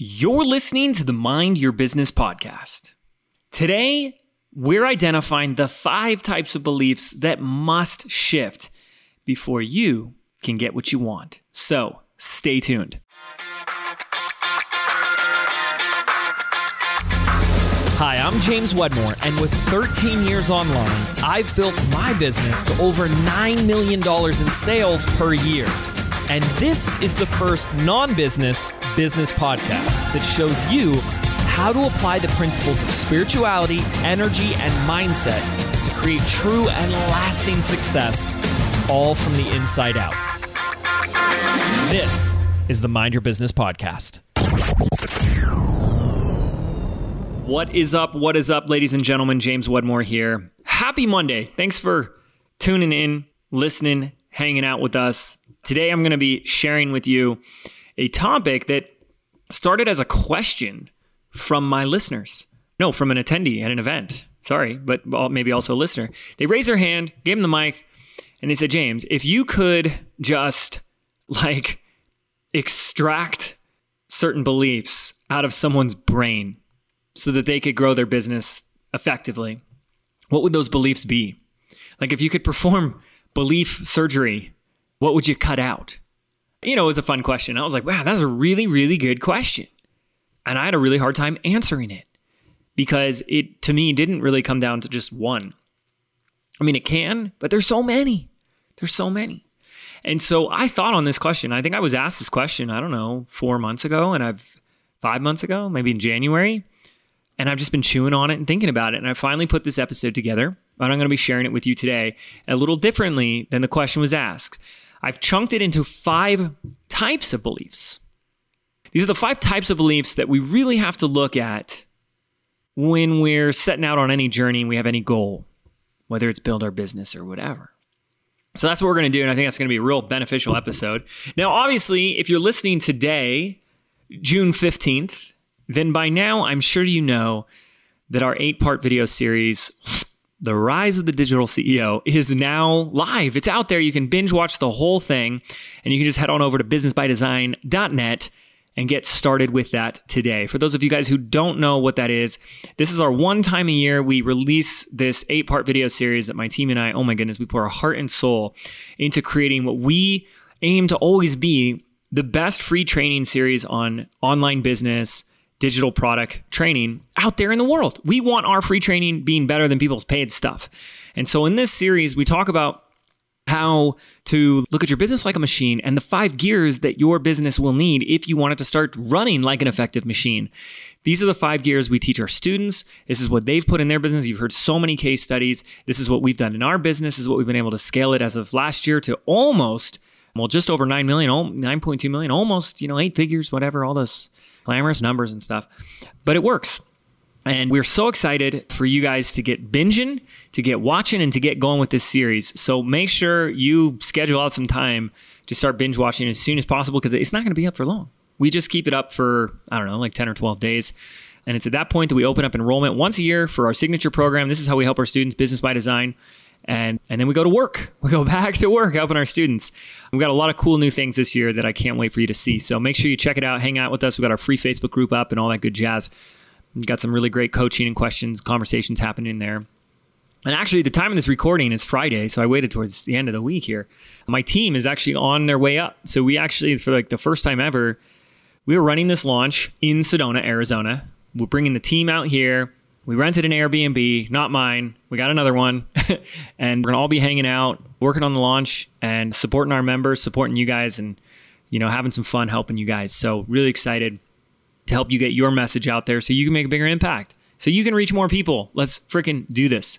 You're listening to the Mind Your Business podcast. Today, we're identifying the five types of beliefs that must shift before you can get what you want. So, stay tuned. Hi, I'm James Wedmore, and with 13 years online, I've built my business to over $9 million in sales per year. And this is the first non business business podcast that shows you how to apply the principles of spirituality, energy, and mindset to create true and lasting success, all from the inside out. This is the Mind Your Business podcast. What is up? What is up, ladies and gentlemen? James Wedmore here. Happy Monday. Thanks for tuning in, listening, hanging out with us. Today, I'm going to be sharing with you a topic that started as a question from my listeners. No, from an attendee at an event. Sorry, but maybe also a listener. They raised their hand, gave him the mic, and they said, James, if you could just like extract certain beliefs out of someone's brain so that they could grow their business effectively, what would those beliefs be? Like if you could perform belief surgery what would you cut out? You know, it was a fun question. I was like, wow, that's a really, really good question. And I had a really hard time answering it because it, to me, didn't really come down to just one. I mean, it can, but there's so many. There's so many. And so I thought on this question. I think I was asked this question, I don't know, four months ago, and I've five months ago, maybe in January. And I've just been chewing on it and thinking about it. And I finally put this episode together. And I'm going to be sharing it with you today a little differently than the question was asked. I've chunked it into five types of beliefs. These are the five types of beliefs that we really have to look at when we're setting out on any journey and we have any goal, whether it's build our business or whatever. So that's what we're going to do. And I think that's going to be a real beneficial episode. Now, obviously, if you're listening today, June 15th, then by now I'm sure you know that our eight part video series the Rise of the Digital CEO is now live. It's out there. You can binge watch the whole thing, and you can just head on over to businessbydesign.net and get started with that today. For those of you guys who don't know what that is, this is our one time a year we release this eight part video series that my team and I, oh my goodness, we pour our heart and soul into creating what we aim to always be the best free training series on online business digital product training out there in the world. We want our free training being better than people's paid stuff. And so in this series, we talk about how to look at your business like a machine and the five gears that your business will need if you want it to start running like an effective machine. These are the five gears we teach our students. This is what they've put in their business. You've heard so many case studies. This is what we've done in our business. This is what we've been able to scale it as of last year to almost well, just over 9 million, 9.2 million, almost, you know, eight figures, whatever, all those glamorous numbers and stuff. But it works. And we're so excited for you guys to get binging, to get watching, and to get going with this series. So make sure you schedule out some time to start binge watching as soon as possible because it's not going to be up for long. We just keep it up for, I don't know, like 10 or 12 days. And it's at that point that we open up enrollment once a year for our signature program. This is how we help our students, Business by Design and and then we go to work. We go back to work helping our students. We've got a lot of cool new things this year that I can't wait for you to see. So make sure you check it out, hang out with us. We've got our free Facebook group up and all that good jazz. We've got some really great coaching and questions, conversations happening there. And actually, the time of this recording is Friday, so I waited towards the end of the week here. My team is actually on their way up. So we actually, for like the first time ever, we were running this launch in Sedona, Arizona. We're bringing the team out here we rented an Airbnb, not mine. We got another one. and we're to all be hanging out, working on the launch and supporting our members, supporting you guys and you know, having some fun helping you guys. So, really excited to help you get your message out there so you can make a bigger impact. So you can reach more people. Let's freaking do this.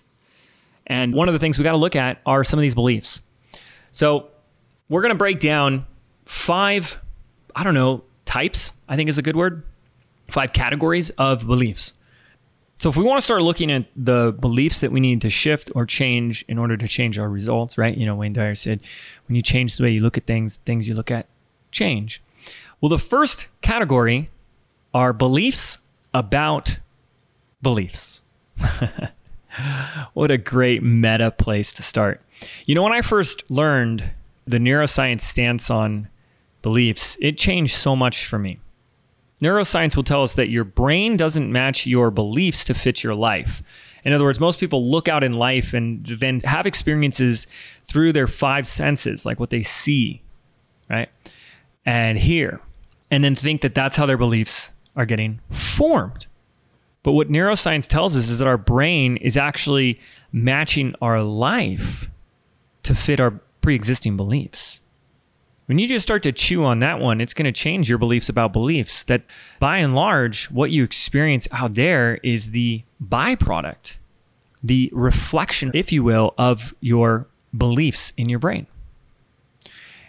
And one of the things we got to look at are some of these beliefs. So, we're to break down five, I don't know, types, I think is a good word, five categories of beliefs. So if we want to start looking at the beliefs that we need to shift or change in order to change our results, right? You know, Wayne Dyer said, when you change the way you look at things, things you look at change. Well, the first category are beliefs about beliefs. what a great meta place to start. You know, when I first learned the neuroscience stance on beliefs, it changed so much for me. Neuroscience will tell us that your brain doesn't match your beliefs to fit your life. In other words, most people look out in life and then have experiences through their five senses, like what they see, right? And hear, and then think that that's how their beliefs are getting formed. But what neuroscience tells us is that our brain is actually matching our life to fit our pre existing beliefs. When you just start to chew on that one, it's going to change your beliefs about beliefs. That by and large, what you experience out there is the byproduct, the reflection, if you will, of your beliefs in your brain.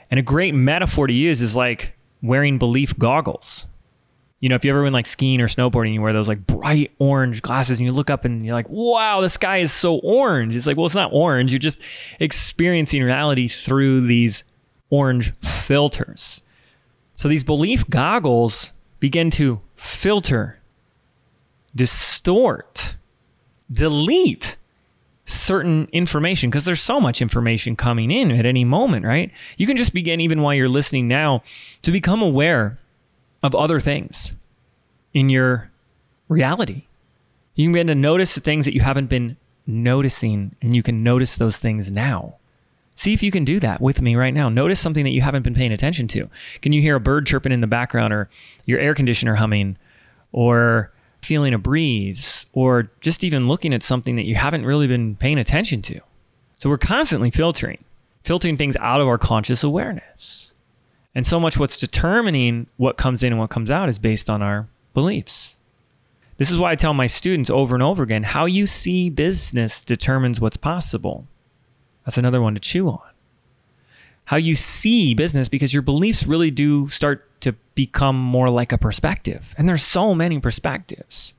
And a great metaphor to use is like wearing belief goggles. You know, if you ever went like skiing or snowboarding, you wear those like bright orange glasses and you look up and you're like, wow, the sky is so orange. It's like, well, it's not orange. You're just experiencing reality through these orange filters. So these belief goggles begin to filter, distort, delete certain information because there's so much information coming in at any moment, right? You can just begin, even while you're listening now, to become aware of other things in your reality. You can begin to notice the things that you haven't been noticing, and you can notice those things now. See if you can do that with me right now. Notice something that you haven't been paying attention to. Can you hear a bird chirping in the background, or your air conditioner humming, or feeling a breeze, or just even looking at something that you haven't really been paying attention to? So we're constantly filtering, filtering things out of our conscious awareness. And so much what's determining what comes in and what comes out is based on our beliefs. This is why I tell my students over and over again how you see business determines what's possible. That's another one to chew on. How you see business, because your beliefs really do start to become more like a perspective. And there's so many perspectives.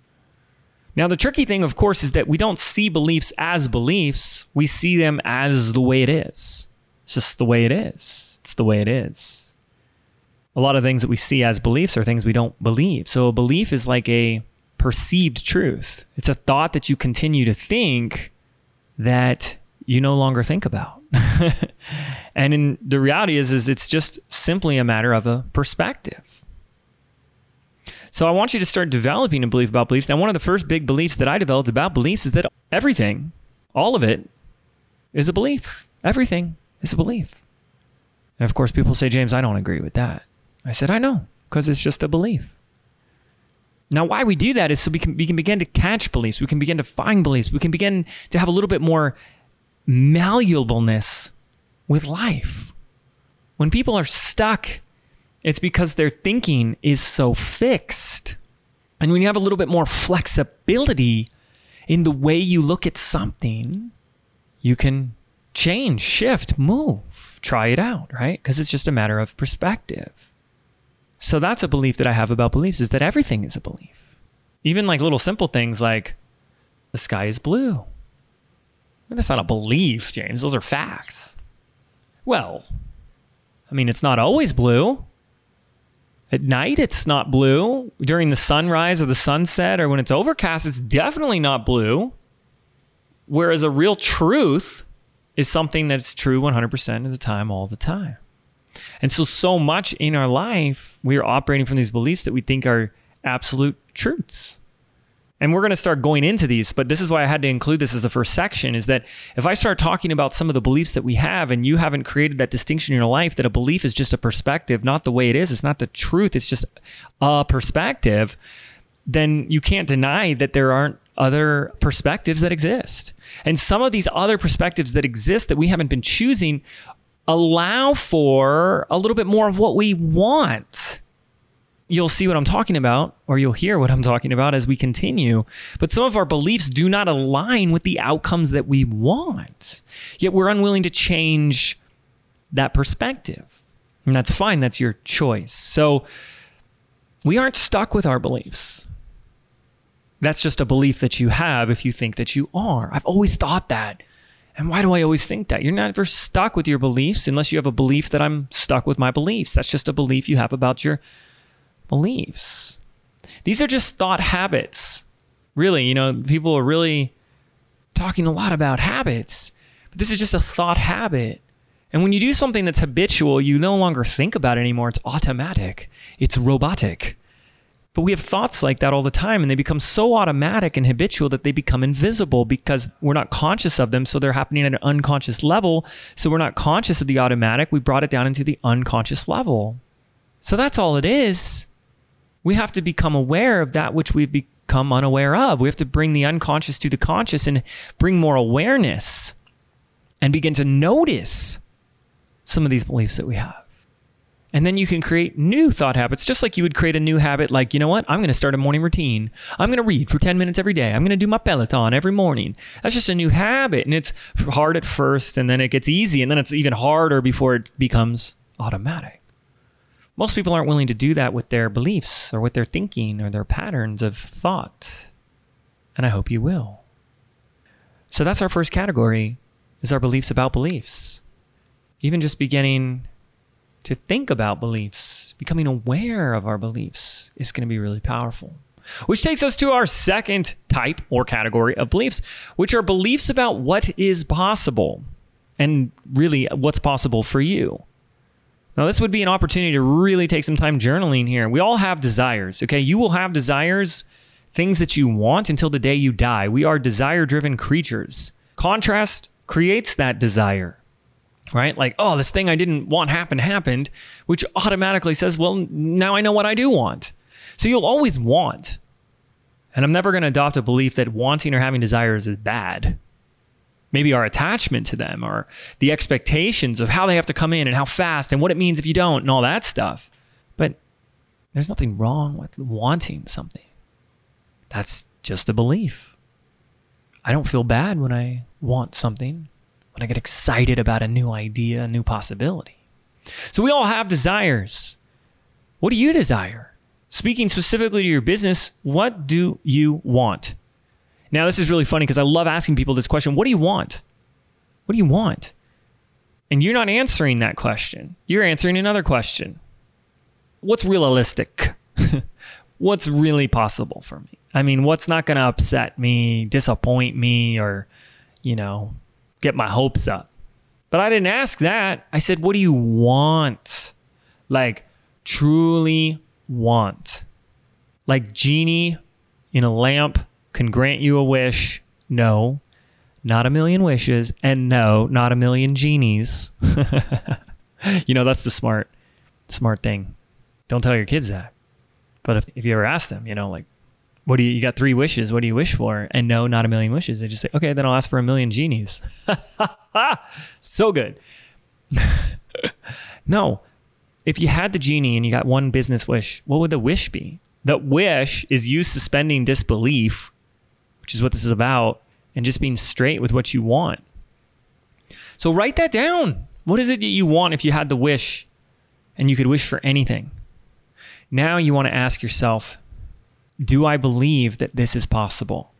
Now, the tricky thing, of course, is that we don't see beliefs as beliefs, we see them as the way it is. It's just the way it is. It's the way it is a lot of things that we see as beliefs are things we don't believe. So a belief is like a perceived truth. It's a thought that you continue to think that you no longer think about. and in the reality is is it's just simply a matter of a perspective. So I want you to start developing a belief about beliefs. Now one of the first big beliefs that I developed about beliefs is that everything, all of it is a belief. Everything is a belief. And of course people say, "James, I don't agree with that." I said, I know, because it's just a belief. Now, why we do that is so we can, we can begin to catch beliefs, we can begin to find beliefs, we can begin to have a little bit more malleableness with life. When people are stuck, it's because their thinking is so fixed. And when you have a little bit more flexibility in the way you look at something, you can change, shift, move, try it out, right? Because it's just a matter of perspective. So that's a belief that I have about beliefs is that everything is a belief. Even like little simple things like the sky is blue. That's not a belief, James. Those are facts. Well, I mean, it's not always blue. At night, it's not blue. During the sunrise or the sunset or when it's overcast, it's definitely not blue. Whereas a real truth is something that's true 100% of the time, all the time. And so, so much in our life, we are operating from these beliefs that we think are absolute truths. And we're going to start going into these, but this is why I had to include this as the first section is that if I start talking about some of the beliefs that we have and you haven't created that distinction in your life that a belief is just a perspective, not the way it is, it's not the truth, it's just a perspective, then you can't deny that there aren't other perspectives that exist. And some of these other perspectives that exist that we haven't been choosing allow for a little bit more of what we want. You'll see what I'm talking about, or you'll hear what I'm talking about as we continue. But some of our beliefs do not align with the outcomes that we want. Yet we're unwilling to change that perspective. And that's fine, that's your choice. So we aren't stuck with our beliefs. That's just a belief that you have if you think that you are. I've always thought that. And why do I always think that? You're never stuck with your beliefs unless you have a belief that I'm stuck with my beliefs. That's just a belief you have about your beliefs. These are just thought habits. Really, you know, people are really talking a lot about habits, but this is just a thought habit. And when you do something that's habitual, you no longer think about it anymore. It's automatic, it's robotic. But we have thoughts like that all the time, and they become so automatic and habitual that they become invisible because we're not conscious of them. So they're happening at an unconscious level. So we're not conscious of the automatic. We brought it down into the unconscious level. So that's all it is. We have to become aware of that which we've become unaware of. We have to bring the unconscious to the conscious and bring more awareness and begin to notice some of these beliefs that we have. And then you can create new thought habits, just like you would create a new habit, like, you know what? I'm going to start a morning routine. I'm going to read for 10 minutes every day. I'm going to do my Peloton every morning. That's just a new habit. And it's hard at first, and then it gets easy, and then it's even harder before it becomes automatic. Most people aren't willing to do that with their beliefs or with their thinking or their patterns of thought. And I hope you will. So that's our first category is our beliefs about beliefs. Even just beginning to think about beliefs, becoming aware of our beliefs is going to be really powerful. Which takes us to our second type or category of beliefs, which are beliefs about what is possible and really what's possible for you. Now, this would be an opportunity to really take some time journaling here. We all have desires, okay? You will have desires, things that you want until the day you die. We are desire driven creatures. Contrast creates that desire right? Like, oh, this thing I didn't want happen happened, which automatically says, well, now I know what I do want. So you'll always want. And I'm never going to adopt a belief that wanting or having desires is bad. Maybe our attachment to them or the expectations of how they have to come in and how fast and what it means if you don't and all that stuff. But there's nothing wrong with wanting something. That's just a belief. I don't feel bad when I want something when I get excited about a new idea, a new possibility. So we all have desires. What do you desire? Speaking specifically to your business, what do you want? Now, this is really funny because I love asking people this question What do you want? What do you want? And you're not answering that question. You're answering another question What's realistic? what's really possible for me? I mean, what's not going to upset me, disappoint me, or, you know, get my hopes up. But I didn't ask that. I said, what do you want? Like, truly want. Like, genie in a lamp can grant you a wish. No, not a million wishes. And no, not a million genies. you know, that's the smart, smart thing. Don't tell your kids that. But if, if you ever ask them, you know, like, what do you, you got three wishes. What do you wish for? And no, not a million wishes. They just say, okay, then I'll ask for a million genies. so good. no, if you had the genie and you got one business wish, what would the wish be? The wish is you suspending disbelief, which is what this is about, and just being straight with what you want. So write that down. What is it that you want if you had the wish and you could wish for anything? Now you want to ask yourself, do I believe that this is possible?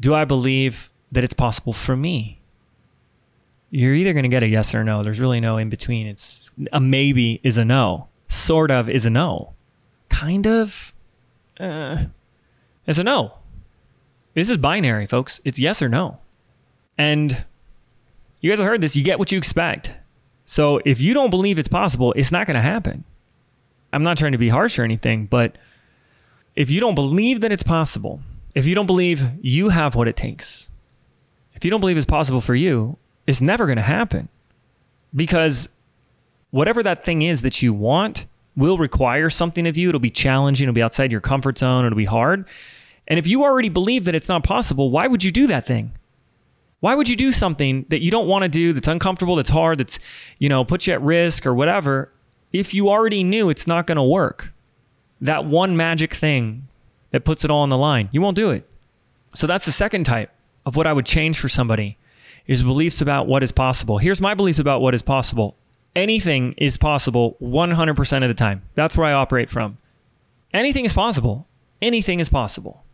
Do I believe that it's possible for me? You're either going to get a yes or no. There's really no in between. It's a maybe is a no. Sort of is a no. Kind of uh, is a no. This is binary, folks. It's yes or no. And you guys have heard this. You get what you expect. So if you don't believe it's possible, it's not going to happen. I'm not trying to be harsh or anything, but if you don't believe that it's possible, if you don't believe you have what it takes, if you don't believe it's possible for you, it's never going to happen. Because whatever that thing is that you want will require something of you. It'll be challenging, it'll be outside your comfort zone, it'll be hard. And if you already believe that it's not possible, why would you do that thing? Why would you do something that you don't want to do, that's uncomfortable, that's hard, that's, you know, puts you at risk or whatever, if you already knew it's not going to work? that one magic thing that puts it all on the line. You won't do it. So that's the second type of what I would change for somebody is beliefs about what is possible. Here's my beliefs about what is possible. Anything is possible 100% of the time. That's where I operate from. Anything is possible. Anything is possible.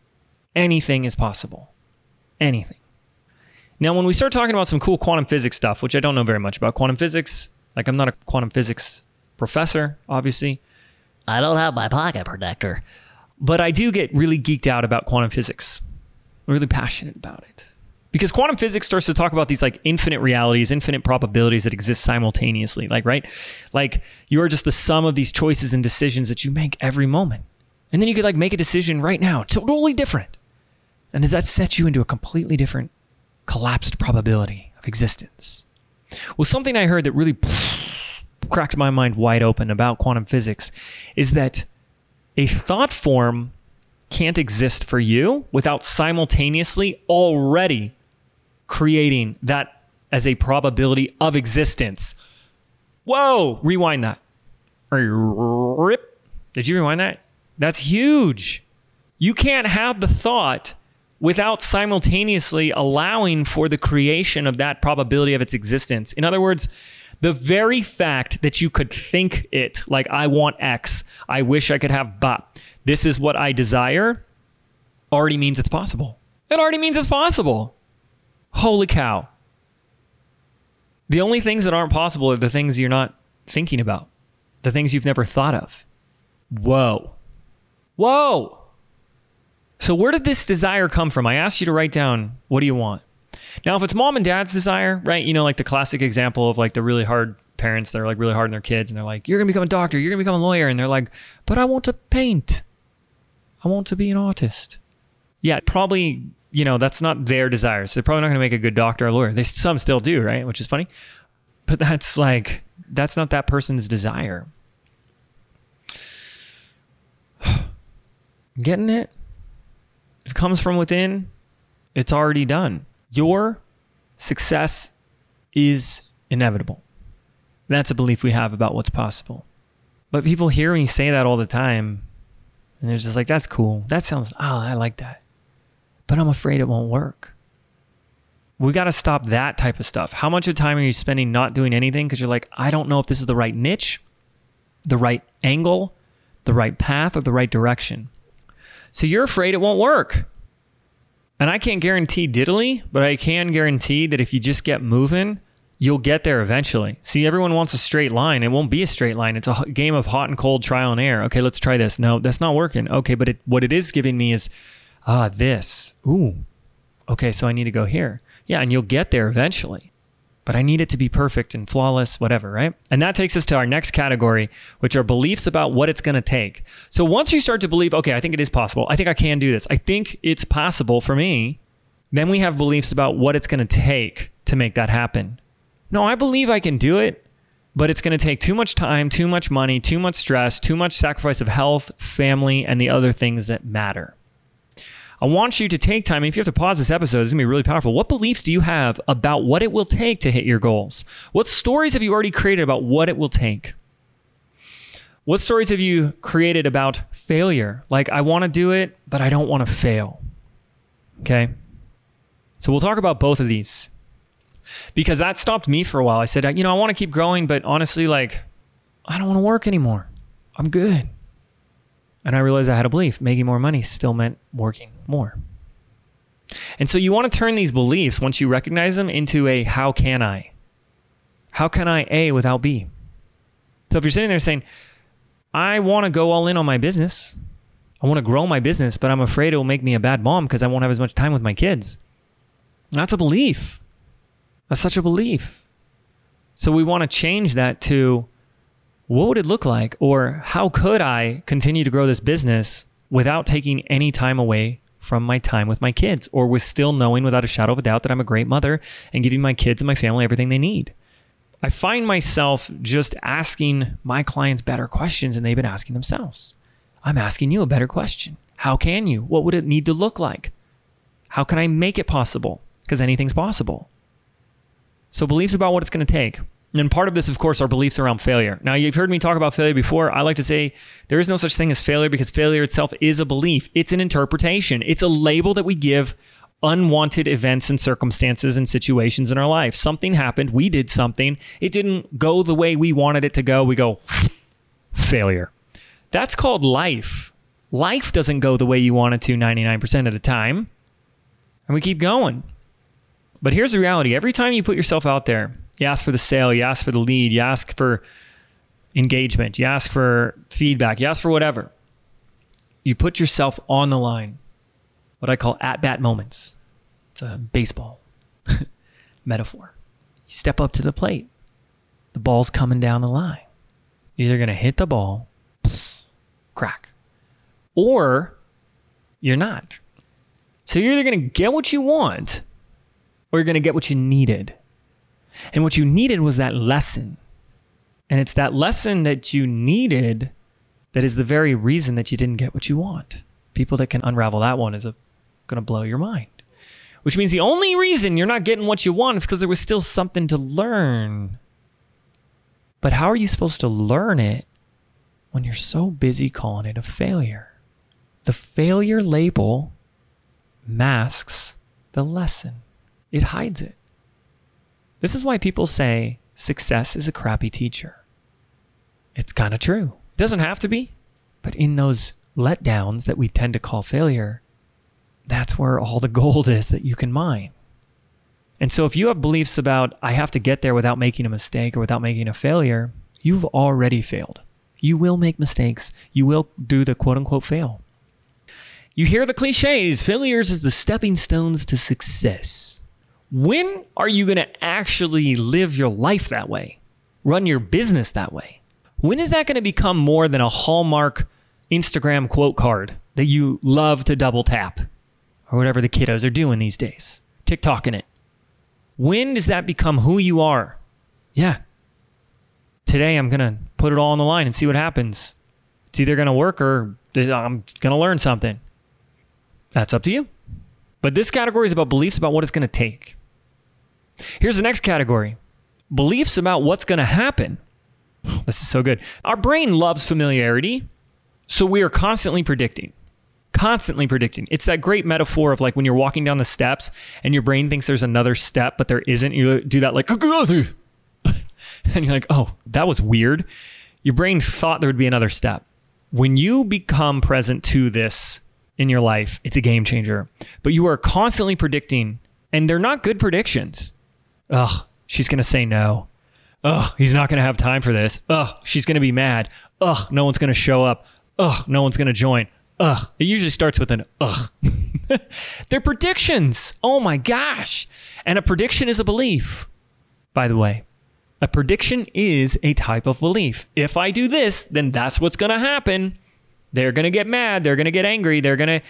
Anything is possible. Anything. Now, when we start talking about some cool quantum physics stuff, which I don't know very much about quantum physics, like I'm not a quantum physics professor, obviously, I don't have my pocket protector. But I do get really geeked out about quantum physics. I'm really passionate about it. Because quantum physics starts to talk about these like infinite realities, infinite probabilities that exist simultaneously. Like, right? Like you are just the sum of these choices and decisions that you make every moment. And then you could like make a decision right now, totally different. And does that set you into a completely different collapsed probability of existence? Well, something I heard that really cracked my mind wide open about quantum physics is that a thought form can't exist for you without simultaneously already creating that as a probability of existence. Whoa, rewind that. Rip. Did you rewind that? That's huge. You can't have the thought without simultaneously allowing for the creation of that probability of its existence. In other words, the very fact that you could think it, like, I want X, I wish I could have but, this is what I desire, already means it's possible. It already means it's possible. Holy cow. The only things that aren't possible are the things you're not thinking about, the things you've never thought of. Whoa. Whoa. So, where did this desire come from? I asked you to write down what do you want? Now, if it's mom and dad's desire, right? You know, like the classic example of like the really hard parents that are like really hard on their kids and they're like, you're going to become a doctor, you're going to become a lawyer. And they're like, but I want to paint. I want to be an artist. Yeah, probably, you know, that's not their desires. They're probably not going to make a good doctor or lawyer. They some still do, right? Which is funny. But that's like, that's not that person's desire. Getting it? It comes from within. It's already done. Your success is inevitable. That's a belief we have about what's possible. But people hear me say that all the time, and they're just like, that's cool. That sounds, oh, I like that. But I'm afraid it won't work. We got to stop that type of stuff. How much of time are you spending not doing anything because you're like, I don't know if this is the right niche, the right angle, the right path, or the right direction? So you're afraid it won't work. And I can't guarantee diddly, but I can guarantee that if you just get moving, you'll get there eventually. See, everyone wants a straight line. It won't be a straight line. It's a game of hot and cold, trial and error. Okay, let's try this. No, that's not working. Okay, but it, what it is giving me is, ah, this. Ooh, okay, so I need to go here. Yeah, and you'll get there eventually but I need it to be perfect and flawless, whatever, right? And that takes us to our next category, which are beliefs about what it's going to take. So once you start to believe, okay, I think it is possible. I think I can do this. I think it's possible for me. Then we have beliefs about what it's going to take to make that happen. No, I believe I can do it, but it's going to take too much time, too much money, too much stress, too much sacrifice of health, family, and the other things that matter. I want you to take time. And if you have to pause this episode, it's going to be really powerful. What beliefs do you have about what it will take to hit your goals? What stories have you already created about what it will take? What stories have you created about failure? Like, I want to do it, but I don't want to fail. Okay. So we'll talk about both of these because that stopped me for a while. I said, you know, I want to keep growing, but honestly, like, I don't want to work anymore. I'm good. And I realized I had a belief making more money still meant working more. And so you want to turn these beliefs, once you recognize them, into a how can I? How can I A without B? So if you're sitting there saying, I want to go all in on my business, I want to grow my business, but I'm afraid it will make me a bad mom because I won't have as much time with my kids. That's a belief. That's such a belief. So we want to change that to what would it look like? Or how could I continue to grow this business without taking any time away from my time with my kids or with still knowing without a shadow of a doubt that I'm a great mother and giving my kids and my family everything they need? I find myself just asking my clients better questions than they've been asking themselves. I'm asking you a better question. How can you? What would it need to look like? How can I make it possible? Because anything's possible. So, beliefs about what it's going to take. And part of this, of course, are beliefs around failure. Now, you've heard me talk about failure before. I like to say there is no such thing as failure because failure itself is a belief, it's an interpretation, it's a label that we give unwanted events and circumstances and situations in our life. Something happened, we did something, it didn't go the way we wanted it to go. We go, failure. That's called life. Life doesn't go the way you want it to 99% of the time. And we keep going. But here's the reality every time you put yourself out there, you ask for the sale, you ask for the lead, you ask for engagement, you ask for feedback, you ask for whatever. You put yourself on the line, what I call at bat moments. It's a baseball metaphor. You step up to the plate, the ball's coming down the line. You're either going to hit the ball, crack, or you're not. So you're either going to get what you want or you're going to get what you needed. And what you needed was that lesson. And it's that lesson that you needed that is the very reason that you didn't get what you want. People that can unravel that one is going to blow your mind. Which means the only reason you're not getting what you want is because there was still something to learn. But how are you supposed to learn it when you're so busy calling it a failure? The failure label masks the lesson, it hides it. This is why people say success is a crappy teacher. It's kind of true. It doesn't have to be, but in those letdowns that we tend to call failure, that's where all the gold is that you can mine. And so if you have beliefs about, I have to get there without making a mistake or without making a failure, you've already failed. You will make mistakes. You will do the quote unquote fail. You hear the cliches failures is the stepping stones to success. When are you going to actually live your life that way? Run your business that way? When is that going to become more than a Hallmark Instagram quote card that you love to double tap or whatever the kiddos are doing these days? TikToking it. When does that become who you are? Yeah. Today I'm going to put it all on the line and see what happens. It's either going to work or I'm going to learn something. That's up to you. But this category is about beliefs about what it's going to take. Here's the next category beliefs about what's going to happen. This is so good. Our brain loves familiarity, so we are constantly predicting. Constantly predicting. It's that great metaphor of like when you're walking down the steps and your brain thinks there's another step, but there isn't. You do that like, and you're like, oh, that was weird. Your brain thought there would be another step. When you become present to this in your life, it's a game changer. But you are constantly predicting, and they're not good predictions. Ugh, she's going to say no. Ugh, he's not going to have time for this. Ugh, she's going to be mad. Ugh, no one's going to show up. Ugh, no one's going to join. Ugh. It usually starts with an ugh. They're predictions. Oh my gosh. And a prediction is a belief, by the way. A prediction is a type of belief. If I do this, then that's what's going to happen. They're going to get mad. They're going to get angry. They're going to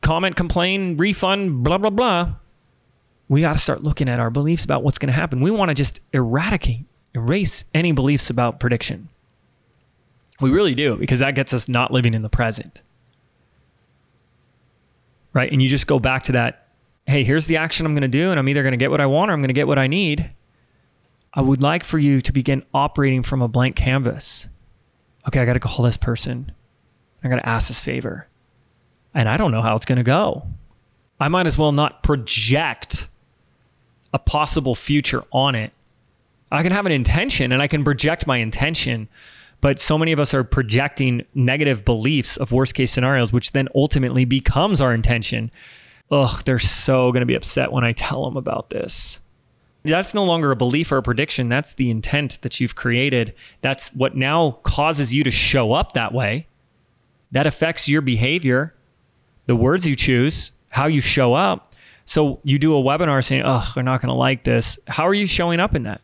comment, complain, refund, blah, blah, blah. We got to start looking at our beliefs about what's going to happen. We want to just eradicate, erase any beliefs about prediction. We really do, because that gets us not living in the present. Right? And you just go back to that hey, here's the action I'm going to do, and I'm either going to get what I want or I'm going to get what I need. I would like for you to begin operating from a blank canvas. Okay, I got to call this person. I'm going to ask this favor. And I don't know how it's going to go. I might as well not project a possible future on it. I can have an intention and I can project my intention, but so many of us are projecting negative beliefs of worst case scenarios, which then ultimately becomes our intention. Ugh, they're so going to be upset when I tell them about this. That's no longer a belief or a prediction. That's the intent that you've created. That's what now causes you to show up that way that affects your behavior, the words you choose, how you show up. So you do a webinar saying, oh, they're not going to like this. How are you showing up in that?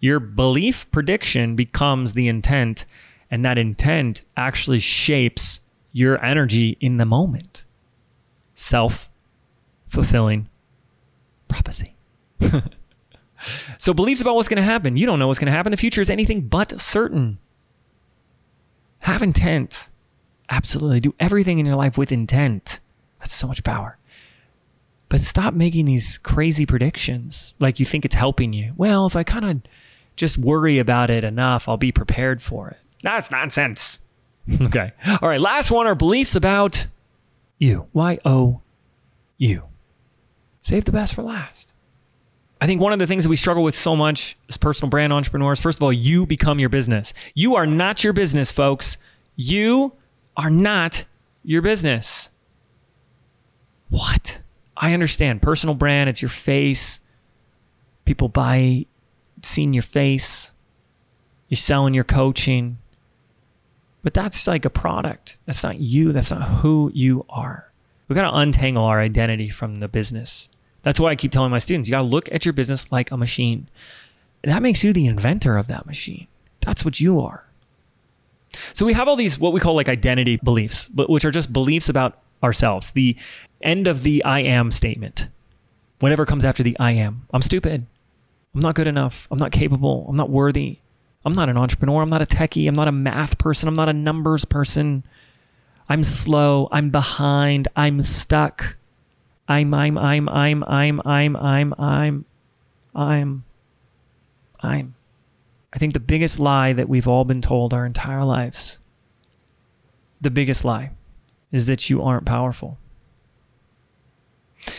Your belief prediction becomes the intent, and that intent actually shapes your energy in the moment. Self fulfilling prophecy. so, beliefs about what's going to happen. You don't know what's going to happen. The future is anything but certain. Have intent. Absolutely. Do everything in your life with intent. That's so much power. But stop making these crazy predictions like you think it's helping you. Well, if I kind of just worry about it enough, I'll be prepared for it. That's nonsense. okay. All right. Last one are beliefs about you. Y O U. Save the best for last. I think one of the things that we struggle with so much as personal brand entrepreneurs, first of all, you become your business. You are not your business, folks. You are not your business. What? I understand. Personal brand, it's your face. People buy seeing your face. You're selling your coaching. But that's like a product. That's not you. That's not who you are. We got to untangle our identity from the business. That's why I keep telling my students you got to look at your business like a machine. That makes you the inventor of that machine. That's what you are. So we have all these what we call like identity beliefs, but which are just beliefs about ourselves. The end of the I am statement. Whatever comes after the I am. I'm stupid. I'm not good enough. I'm not capable. I'm not worthy. I'm not an entrepreneur. I'm not a techie. I'm not a math person. I'm not a numbers person. I'm slow. I'm behind. I'm stuck. I'm, I'm, I'm, I'm, I'm, I'm, I'm, I'm, I'm, I'm. I think the biggest lie that we've all been told our entire lives, the biggest lie, is that you aren't powerful.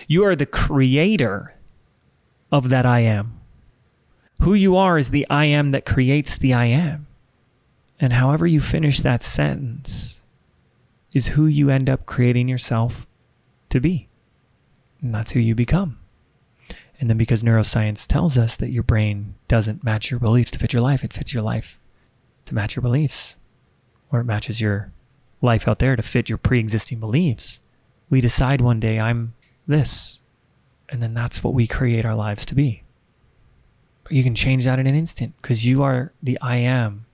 You are the creator of that I am. Who you are is the I am that creates the I am. And however you finish that sentence is who you end up creating yourself to be. And that's who you become. And then because neuroscience tells us that your brain doesn't match your beliefs to fit your life, it fits your life to match your beliefs, or it matches your life out there to fit your pre existing beliefs. We decide one day, I'm this. And then that's what we create our lives to be. But you can change that in an instant because you are the I am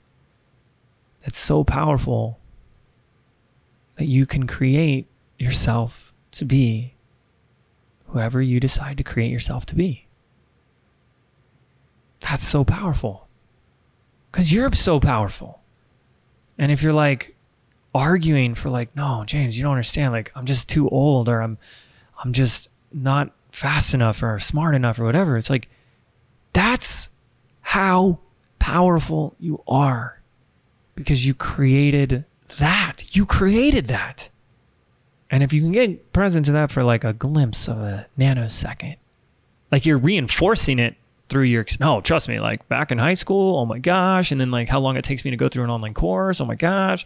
that's so powerful that you can create yourself to be whoever you decide to create yourself to be. That's so powerful. Because you're so powerful. And if you're like arguing for like, no, James, you don't understand. Like, I'm just too old or I'm I'm just not fast enough or smart enough or whatever. It's like that's how powerful you are because you created that. You created that. And if you can get present to that for like a glimpse of a nanosecond, like you're reinforcing it through your no, trust me, like back in high school, oh my gosh, and then like how long it takes me to go through an online course, oh my gosh.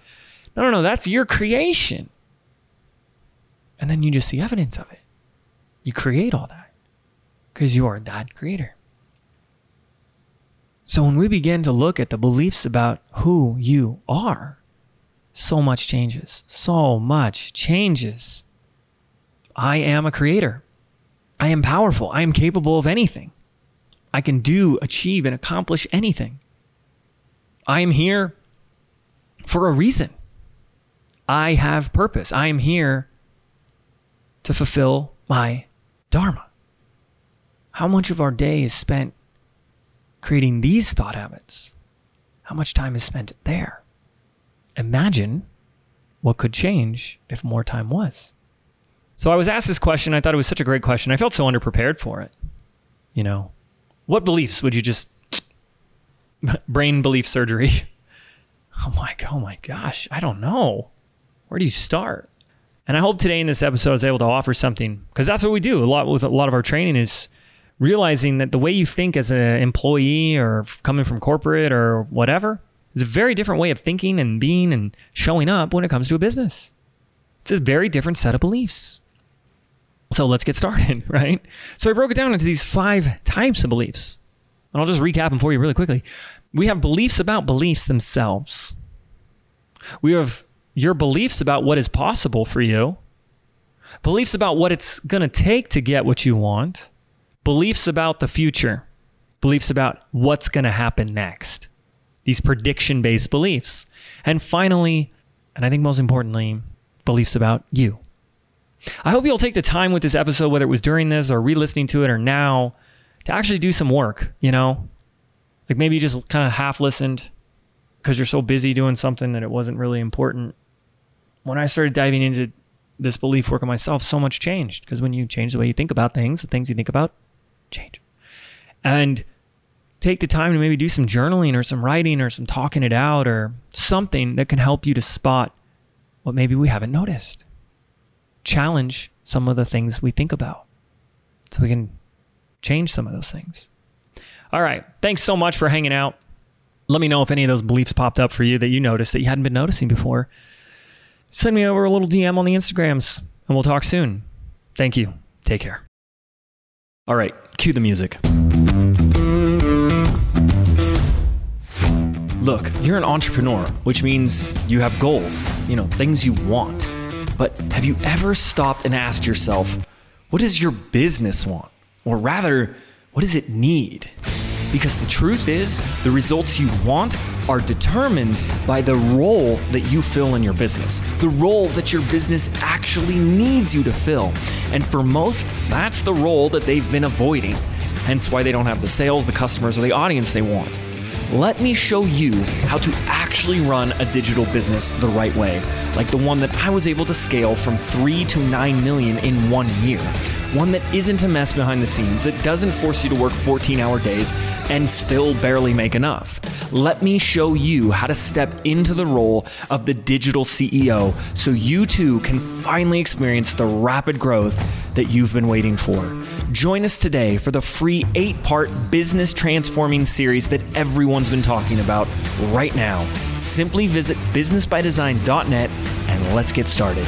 No, no, no, that's your creation. And then you just see evidence of it. You create all that because you are that creator. So when we begin to look at the beliefs about who you are, so much changes. So much changes. I am a creator. I am powerful. I am capable of anything. I can do, achieve, and accomplish anything. I am here for a reason. I have purpose. I am here to fulfill my Dharma. How much of our day is spent creating these thought habits? How much time is spent there? imagine what could change if more time was. So I was asked this question. I thought it was such a great question. I felt so underprepared for it. You know, what beliefs would you just brain belief surgery? Oh my, oh my gosh, I don't know. Where do you start? And I hope today in this episode I was able to offer something because that's what we do a lot with a lot of our training is realizing that the way you think as an employee or coming from corporate or whatever is a very different way of thinking and being and showing up when it comes to a business. It's a very different set of beliefs. So let's get started, right? So I broke it down into these five types of beliefs. And I'll just recap them for you really quickly. We have beliefs about beliefs themselves. We have your beliefs about what is possible for you, beliefs about what it's going to take to get what you want, beliefs about the future, beliefs about what's going to happen next these prediction based beliefs. And finally, and I think most importantly, beliefs about you. I hope you'll take the time with this episode, whether it was during this or re listening to it or now, to actually do some work, you know? Like maybe you just kind of half listened because you're so busy doing something that it wasn't really important. When I started diving into this belief work of myself, so much changed because when you change the way you think about things, the things you think about change. And take the time to maybe do some journaling or some writing or some talking it out or something that can help you to spot what maybe we haven't noticed. Challenge some of the things we think about so we can change some of those things. All right. Thanks so much for hanging out. Let me know if any of those beliefs popped up for you that you noticed that you hadn't been noticing before. Send me over a little DM on the Instagrams and we'll talk soon. Thank you. Take care. All right. Cue the music. Look, you're an entrepreneur, which means you have goals, you know, things you want. But have you ever stopped and asked yourself, what does your business want? Or rather, what does it need? Because the truth is, the results you want are determined by the role that you fill in your business, the role that your business actually needs you to fill. And for most, that's the role that they've been avoiding, hence why they don't have the sales, the customers, or the audience they want. Let me show you how to actually run a digital business the right way, like the one that I was able to scale from 3 to 9 million in one year. One that isn't a mess behind the scenes, that doesn't force you to work 14 hour days and still barely make enough. Let me show you how to step into the role of the digital CEO so you too can finally experience the rapid growth that you've been waiting for. Join us today for the free eight part business transforming series that everyone's been talking about right now. Simply visit businessbydesign.net and let's get started.